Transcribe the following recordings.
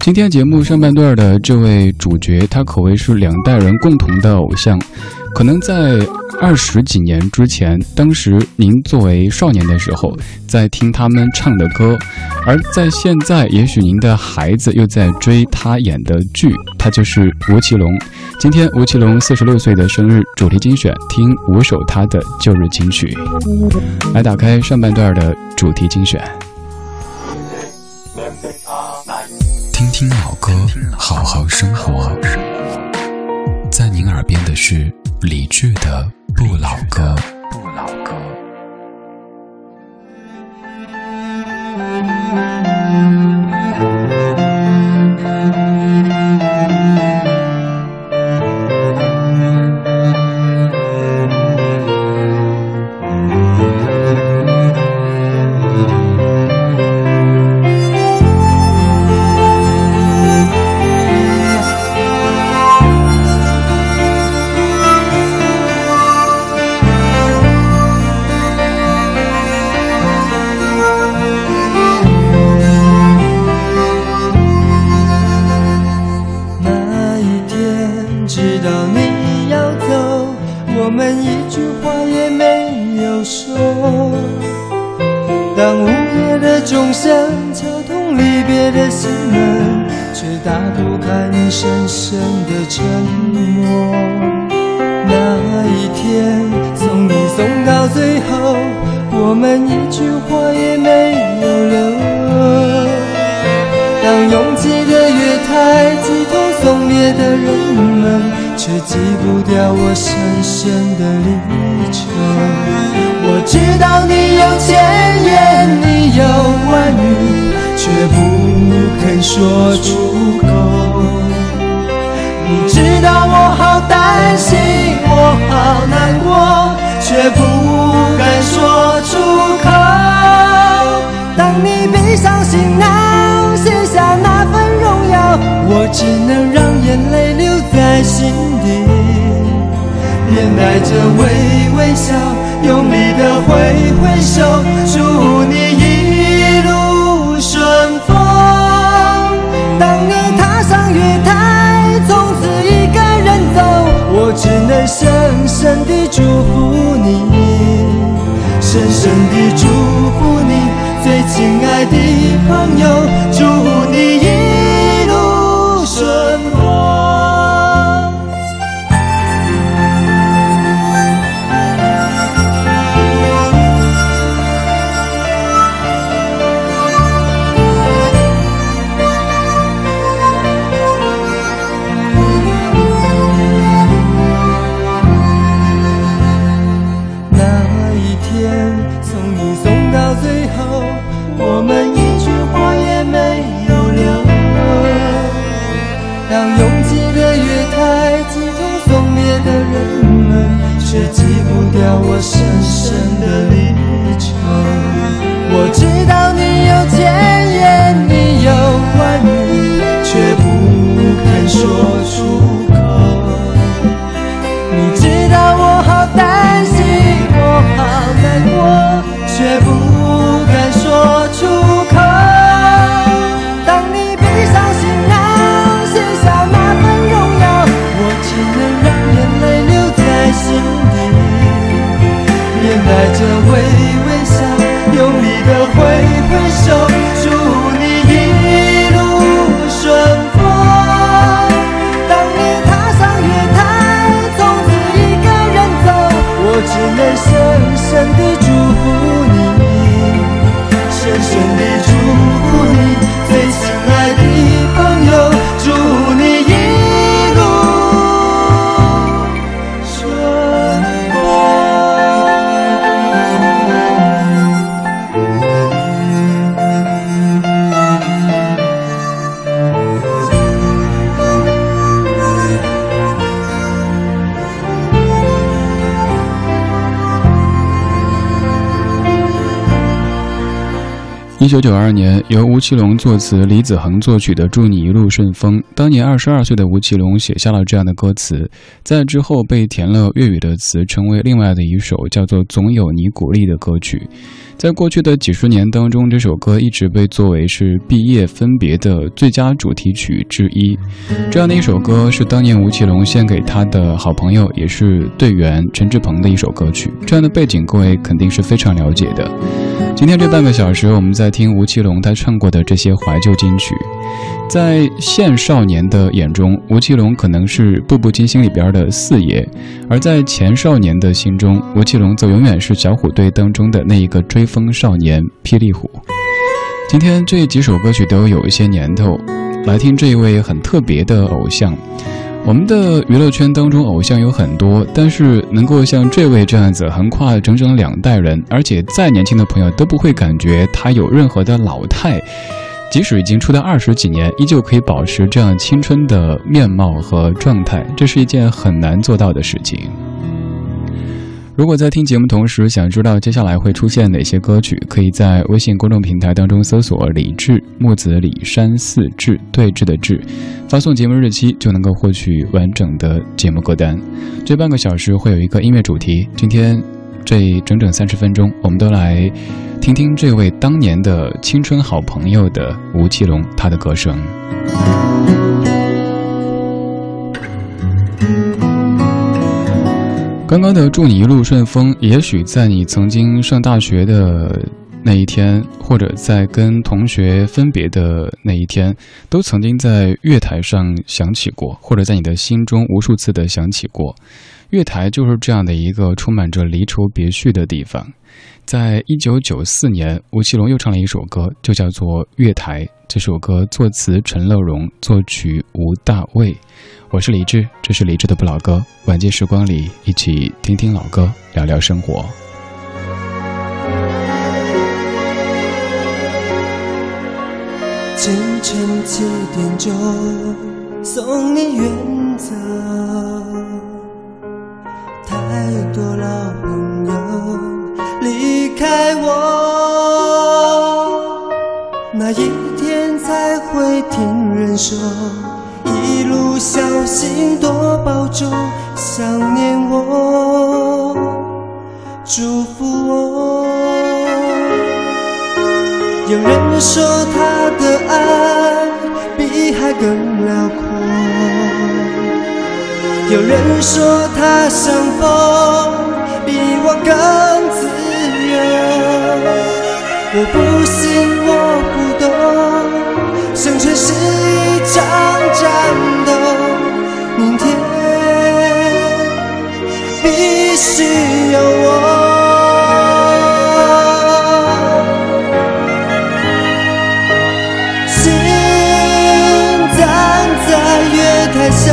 今天节目上半段的这位主角，他可谓是两代人共同的偶像。可能在二十几年之前，当时您作为少年的时候，在听他们唱的歌；而在现在，也许您的孩子又在追他演的剧。他就是吴奇隆。今天吴奇隆四十六岁的生日，主题精选，听五首他的旧日金曲。来打开上半段的主题精选。听老歌，好好生活。在您耳边的是理智的不老歌。的心门，却打不开你深深的沉默。那一天送你送到最后，我们一句话也没有留。当拥挤的月台挤痛送别的人们，却挤不掉我深深的离愁。我知道你有千言，你有万语，却不。没说出口，你知道我好担心，我好难过，却不敢说出口。当你背上行囊，卸下那份荣耀，我只能让眼泪留在心底。面带着微微笑，用力的挥挥手，祝你一。深深的祝福你深深的祝福你最亲爱的朋友祝你一一九九二年，由吴奇隆作词、李子恒作曲的《祝你一路顺风》，当年二十二岁的吴奇隆写下了这样的歌词，在之后被填了粤语的词，成为另外的一首叫做《总有你鼓励》的歌曲。在过去的几十年当中，这首歌一直被作为是毕业分别的最佳主题曲之一。这样的一首歌是当年吴奇隆献给他的好朋友，也是队员陈志朋的一首歌曲。这样的背景，各位肯定是非常了解的。今天这半个小时，我们在听吴奇隆他唱过的这些怀旧金曲。在现少年的眼中，吴奇隆可能是《步步惊心》里边的四爷；而在前少年的心中，吴奇隆则永远是小虎队当中的那一个追风少年霹雳虎。今天这几首歌曲都有一些年头，来听这一位很特别的偶像。我们的娱乐圈当中偶像有很多，但是能够像这位这样子横跨整整两代人，而且再年轻的朋友都不会感觉他有任何的老态。即使已经出道二十几年，依旧可以保持这样青春的面貌和状态，这是一件很难做到的事情。如果在听节目同时想知道接下来会出现哪些歌曲，可以在微信公众平台当中搜索“李志木子李山寺志对峙的志”，发送节目日期就能够获取完整的节目歌单。这半个小时会有一个音乐主题，今天这整整三十分钟，我们都来。听听这位当年的青春好朋友的吴奇隆，他的歌声。刚刚的祝你一路顺风，也许在你曾经上大学的那一天，或者在跟同学分别的那一天，都曾经在月台上响起过，或者在你的心中无数次的响起过。月台就是这样的一个充满着离愁别绪的地方。在一九九四年，吴奇隆又唱了一首歌，就叫做《月台》。这首歌作词陈乐融，作曲吴大卫。我是李志，这是李志的不老歌。晚间时光里，一起听听老歌，聊聊生活。清晨七点钟，送你远走。太多老朋友。离开我，那一天才会听人说，路小心多保重，想念我，祝福我。有人说他的爱比海更辽阔，有人说他像风，比我更自由。我不信，我不懂，生存是一场只有我。心站在月台上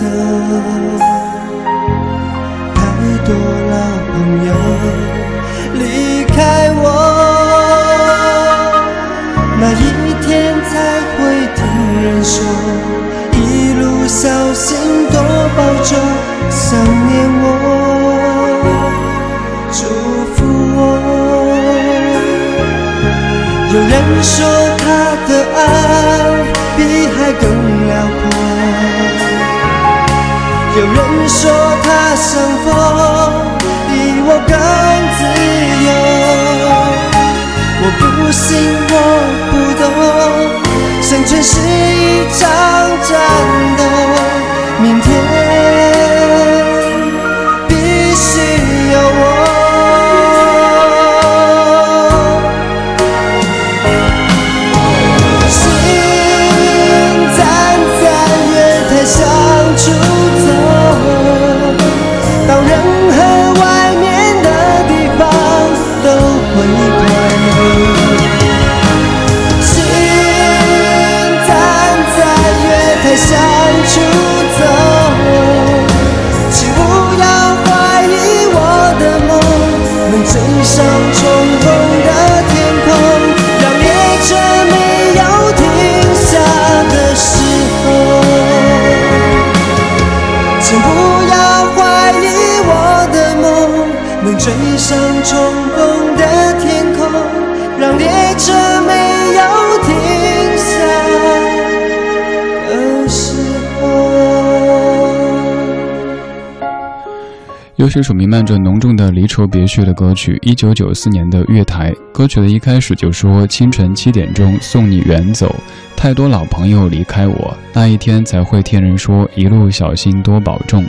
的太多老朋友离开我，那一天才会听人说，一路小心多保重，想念我，祝福我。有人说他的爱比海更。有人说他像风比我更自由。我不信我不懂生存是一场战斗请不要怀疑我的梦能追上重逢的天空让列车没有又是首弥漫着浓重的离愁别绪的歌曲，一九九四年的月台。歌曲的一开始就说：“清晨七点钟送你远走，太多老朋友离开我，那一天才会听人说一路小心多保重。”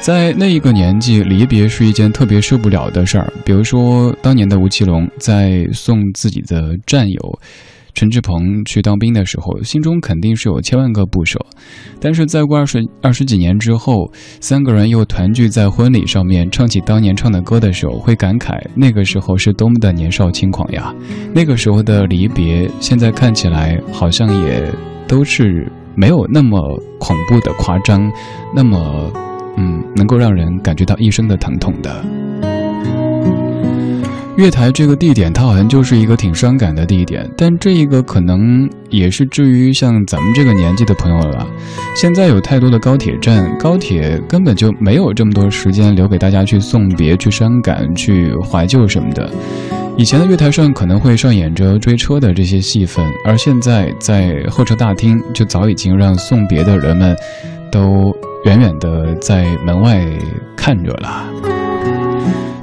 在那一个年纪，离别是一件特别受不了的事儿。比如说，当年的吴奇隆在送自己的战友陈志朋去当兵的时候，心中肯定是有千万个不舍。但是再过二十二十几年之后，三个人又团聚在婚礼上面，唱起当年唱的歌的时候，会感慨那个时候是多么的年少轻狂呀！那个时候的离别，现在看起来好像也都是没有那么恐怖的夸张，那么。嗯，能够让人感觉到一生的疼痛的。月台这个地点，它好像就是一个挺伤感的地点，但这一个可能也是至于像咱们这个年纪的朋友了。现在有太多的高铁站，高铁根本就没有这么多时间留给大家去送别、去伤感、去怀旧什么的。以前的月台上可能会上演着追车的这些戏份，而现在在候车大厅就早已经让送别的人们都。远远的在门外看着了。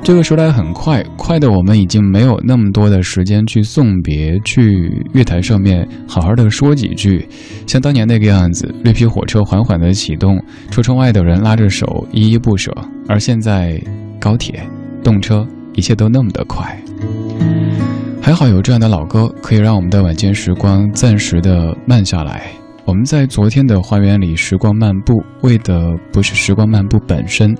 这个时代很快，快的我们已经没有那么多的时间去送别，去月台上面好好的说几句，像当年那个样子，绿皮火车缓缓的启动，车窗外的人拉着手依依不舍。而现在，高铁、动车，一切都那么的快。还好有这样的老歌，可以让我们的晚间时光暂时的慢下来。我们在昨天的花园里时光漫步，为的不是时光漫步本身，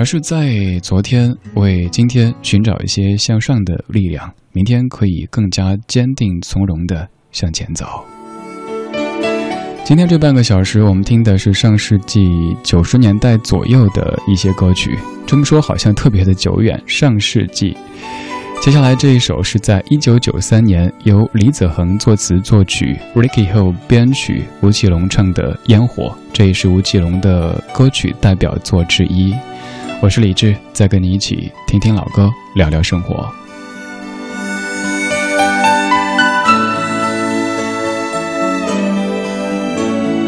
而是在昨天为今天寻找一些向上的力量，明天可以更加坚定从容的向前走。今天这半个小时，我们听的是上世纪九十年代左右的一些歌曲，这么说好像特别的久远。上世纪。接下来这一首是在一九九三年由李子恒作词作曲，Ricky Hill 编曲，吴奇隆唱的《烟火》，这也是吴奇隆的歌曲代表作之一。我是李志，再跟你一起听听老歌，聊聊生活。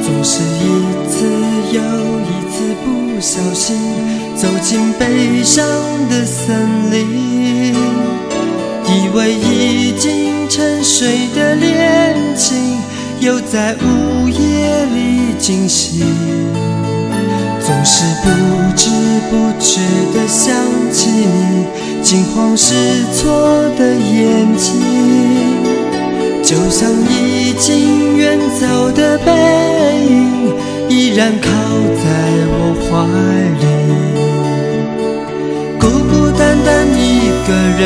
总是一次又一次不小心走进悲伤的森林。以为已经沉睡的恋情，又在午夜里惊醒。总是不知不觉地想起你惊慌失措的眼睛，就像已经远走的背影，依然靠在我怀里，孤孤单单一个人。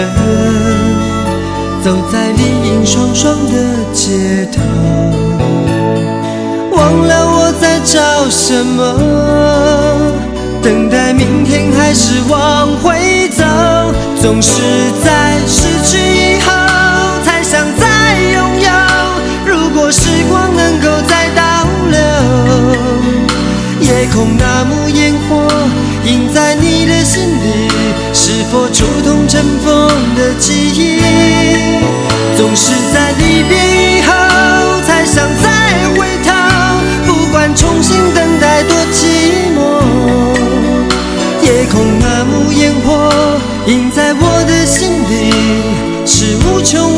走在林荫霜霜的街头，忘了我在找什么，等待明天还是往回走？总是在失去以后才想再拥有。如果时光能够再倒流，夜空那幕烟火映在你的心里，是否触痛尘封的记忆？总是在离别是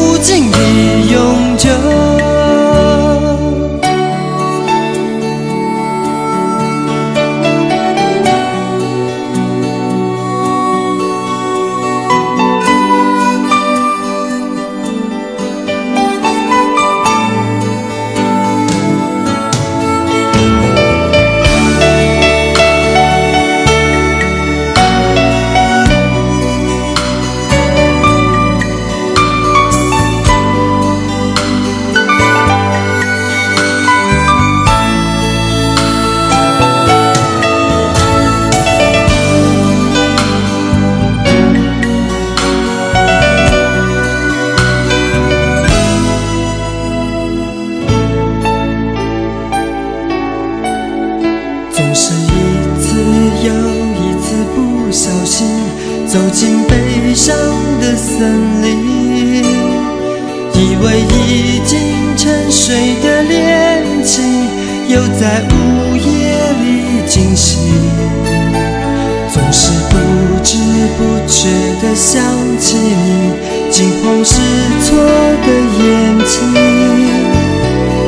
觉的想起你惊慌失措的眼睛，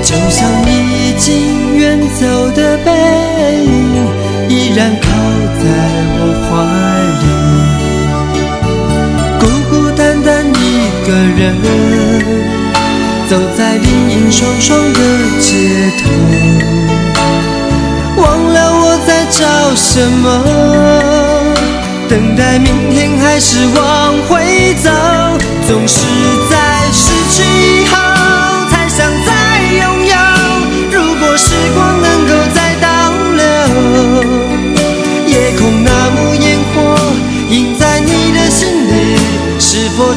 就像已经远走的背影，依然靠在我怀里。孤孤单单一个人走在林荫双双的街头，忘了我在找什么，在明天还是往回走，总是在失去以后才想再拥有。如果时光能够再倒流，夜空那幕烟火映在你的心里。是否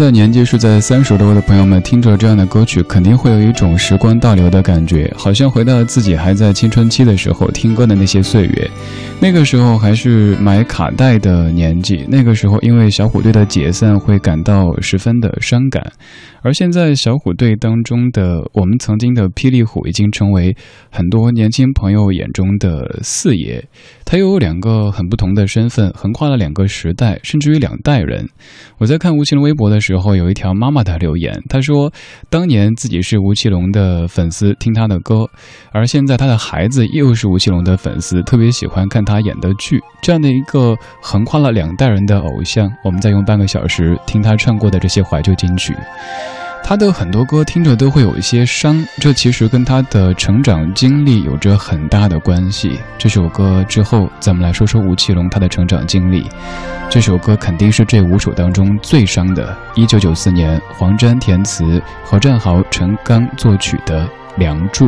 在年纪是在三十多的朋友们听着这样的歌曲，肯定会有一种时光倒流的感觉，好像回到自己还在青春期的时候听歌的那些岁月。那个时候还是买卡带的年纪，那个时候因为小虎队的解散会感到十分的伤感。而现在，小虎队当中的我们曾经的霹雳虎已经成为很多年轻朋友眼中的四爷。他又有两个很不同的身份，横跨了两个时代，甚至于两代人。我在看吴奇隆微博的时候，有一条妈妈的留言，她说：“当年自己是吴奇隆的粉丝，听他的歌，而现在他的孩子又是吴奇隆的粉丝，特别喜欢看他演的剧。这样的一个横跨了两代人的偶像，我们再用半个小时听他唱过的这些怀旧金曲。”他的很多歌听着都会有一些伤，这其实跟他的成长经历有着很大的关系。这首歌之后，咱们来说说吴奇隆他的成长经历。这首歌肯定是这五首当中最伤的。一九九四年，黄沾填词，何占豪、陈刚作曲的《梁祝》。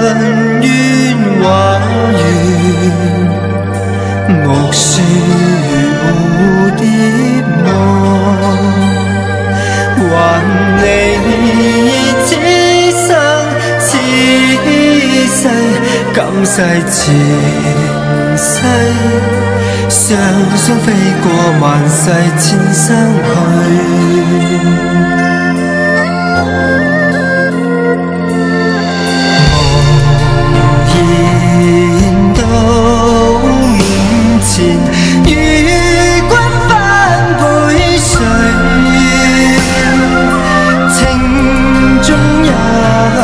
恩怨话愿莫说蝴蝶梦还你此生此世今世前世双双飞过万世千生去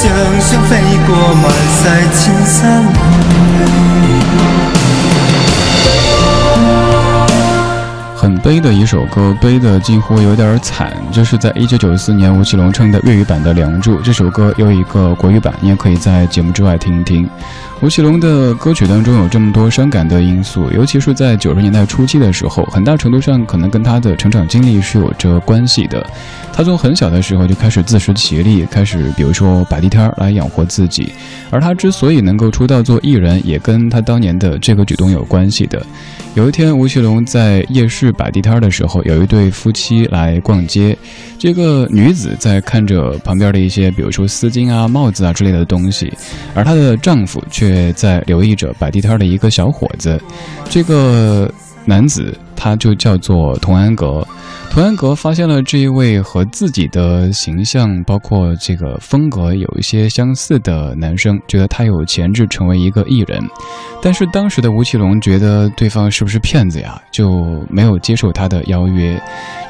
双双飞过万世千山。悲的一首歌，悲的近乎有点惨。就是在一九九四年，吴奇隆唱的粤语版的《梁祝》这首歌有一个国语版，你也可以在节目之外听一听。吴奇隆的歌曲当中有这么多伤感的因素，尤其是在九十年代初期的时候，很大程度上可能跟他的成长经历是有着关系的。他从很小的时候就开始自食其力，开始比如说摆地摊来养活自己。而他之所以能够出道做艺人，也跟他当年的这个举动有关系的。有一天，吴奇隆在夜市摆地地摊的时候，有一对夫妻来逛街。这个女子在看着旁边的一些，比如说丝巾啊、帽子啊之类的东西，而她的丈夫却在留意着摆地摊的一个小伙子。这个男子他就叫做童安格。童安格发现了这一位和自己的形象，包括这个风格有一些相似的男生，觉得他有潜质成为一个艺人。但是当时的吴奇隆觉得对方是不是骗子呀，就没有接受他的邀约。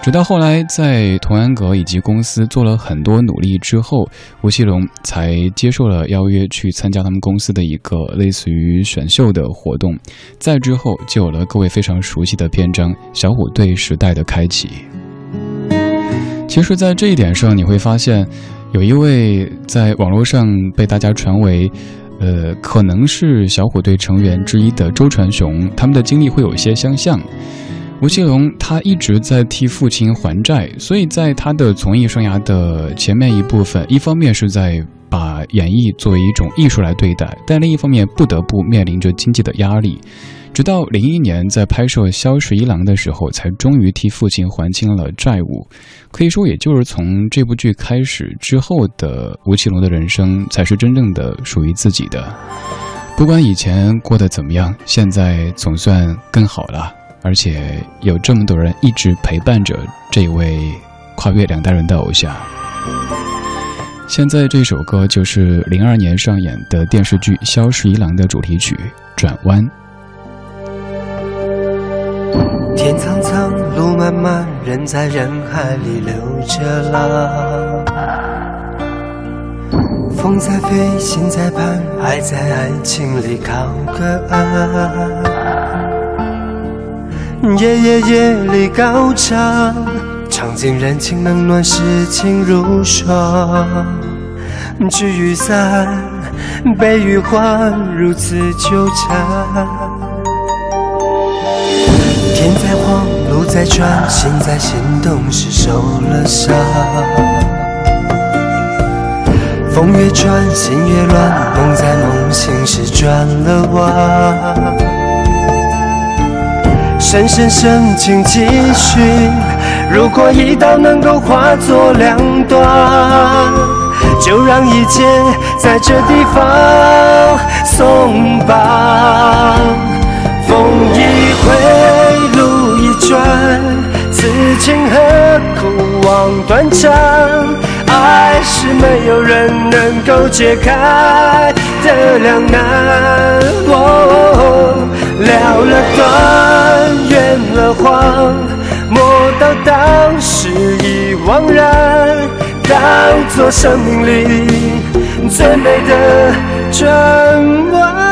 直到后来，在童安格以及公司做了很多努力之后，吴奇隆才接受了邀约，去参加他们公司的一个类似于选秀的活动。再之后，就有了各位非常熟悉的篇章——小虎队时代的开启。其实，在这一点上，你会发现，有一位在网络上被大家传为，呃，可能是小虎队成员之一的周传雄，他们的经历会有一些相像。吴奇隆他一直在替父亲还债，所以在他的从艺生涯的前面一部分，一方面是在把演艺作为一种艺术来对待，但另一方面不得不面临着经济的压力。直到零一年，在拍摄《萧十一郎》的时候，才终于替父亲还清了债务。可以说，也就是从这部剧开始之后的吴奇隆的人生，才是真正的属于自己的。不管以前过得怎么样，现在总算更好了，而且有这么多人一直陪伴着这位跨越两代人的偶像。现在这首歌就是零二年上演的电视剧《萧十一郎》的主题曲《转弯》。天苍苍，路漫漫，人在人海里流着浪。风在飞，心在盼，爱在爱情里靠个岸。夜夜夜里高唱，唱尽人情冷暖，世情如霜。聚与散，悲与欢，如此纠缠。天在晃，路在转，心在心动时受了伤。风越转，心越乱，梦在梦醒时转了弯。深深深情几许，如果一刀能够化作两断，就让一切在这地方松绑。风一回。转，此情何苦望断肠？爱是没有人能够解开的两难。了了断，圆了谎，莫道当时已惘然，当作生命里最美的转弯。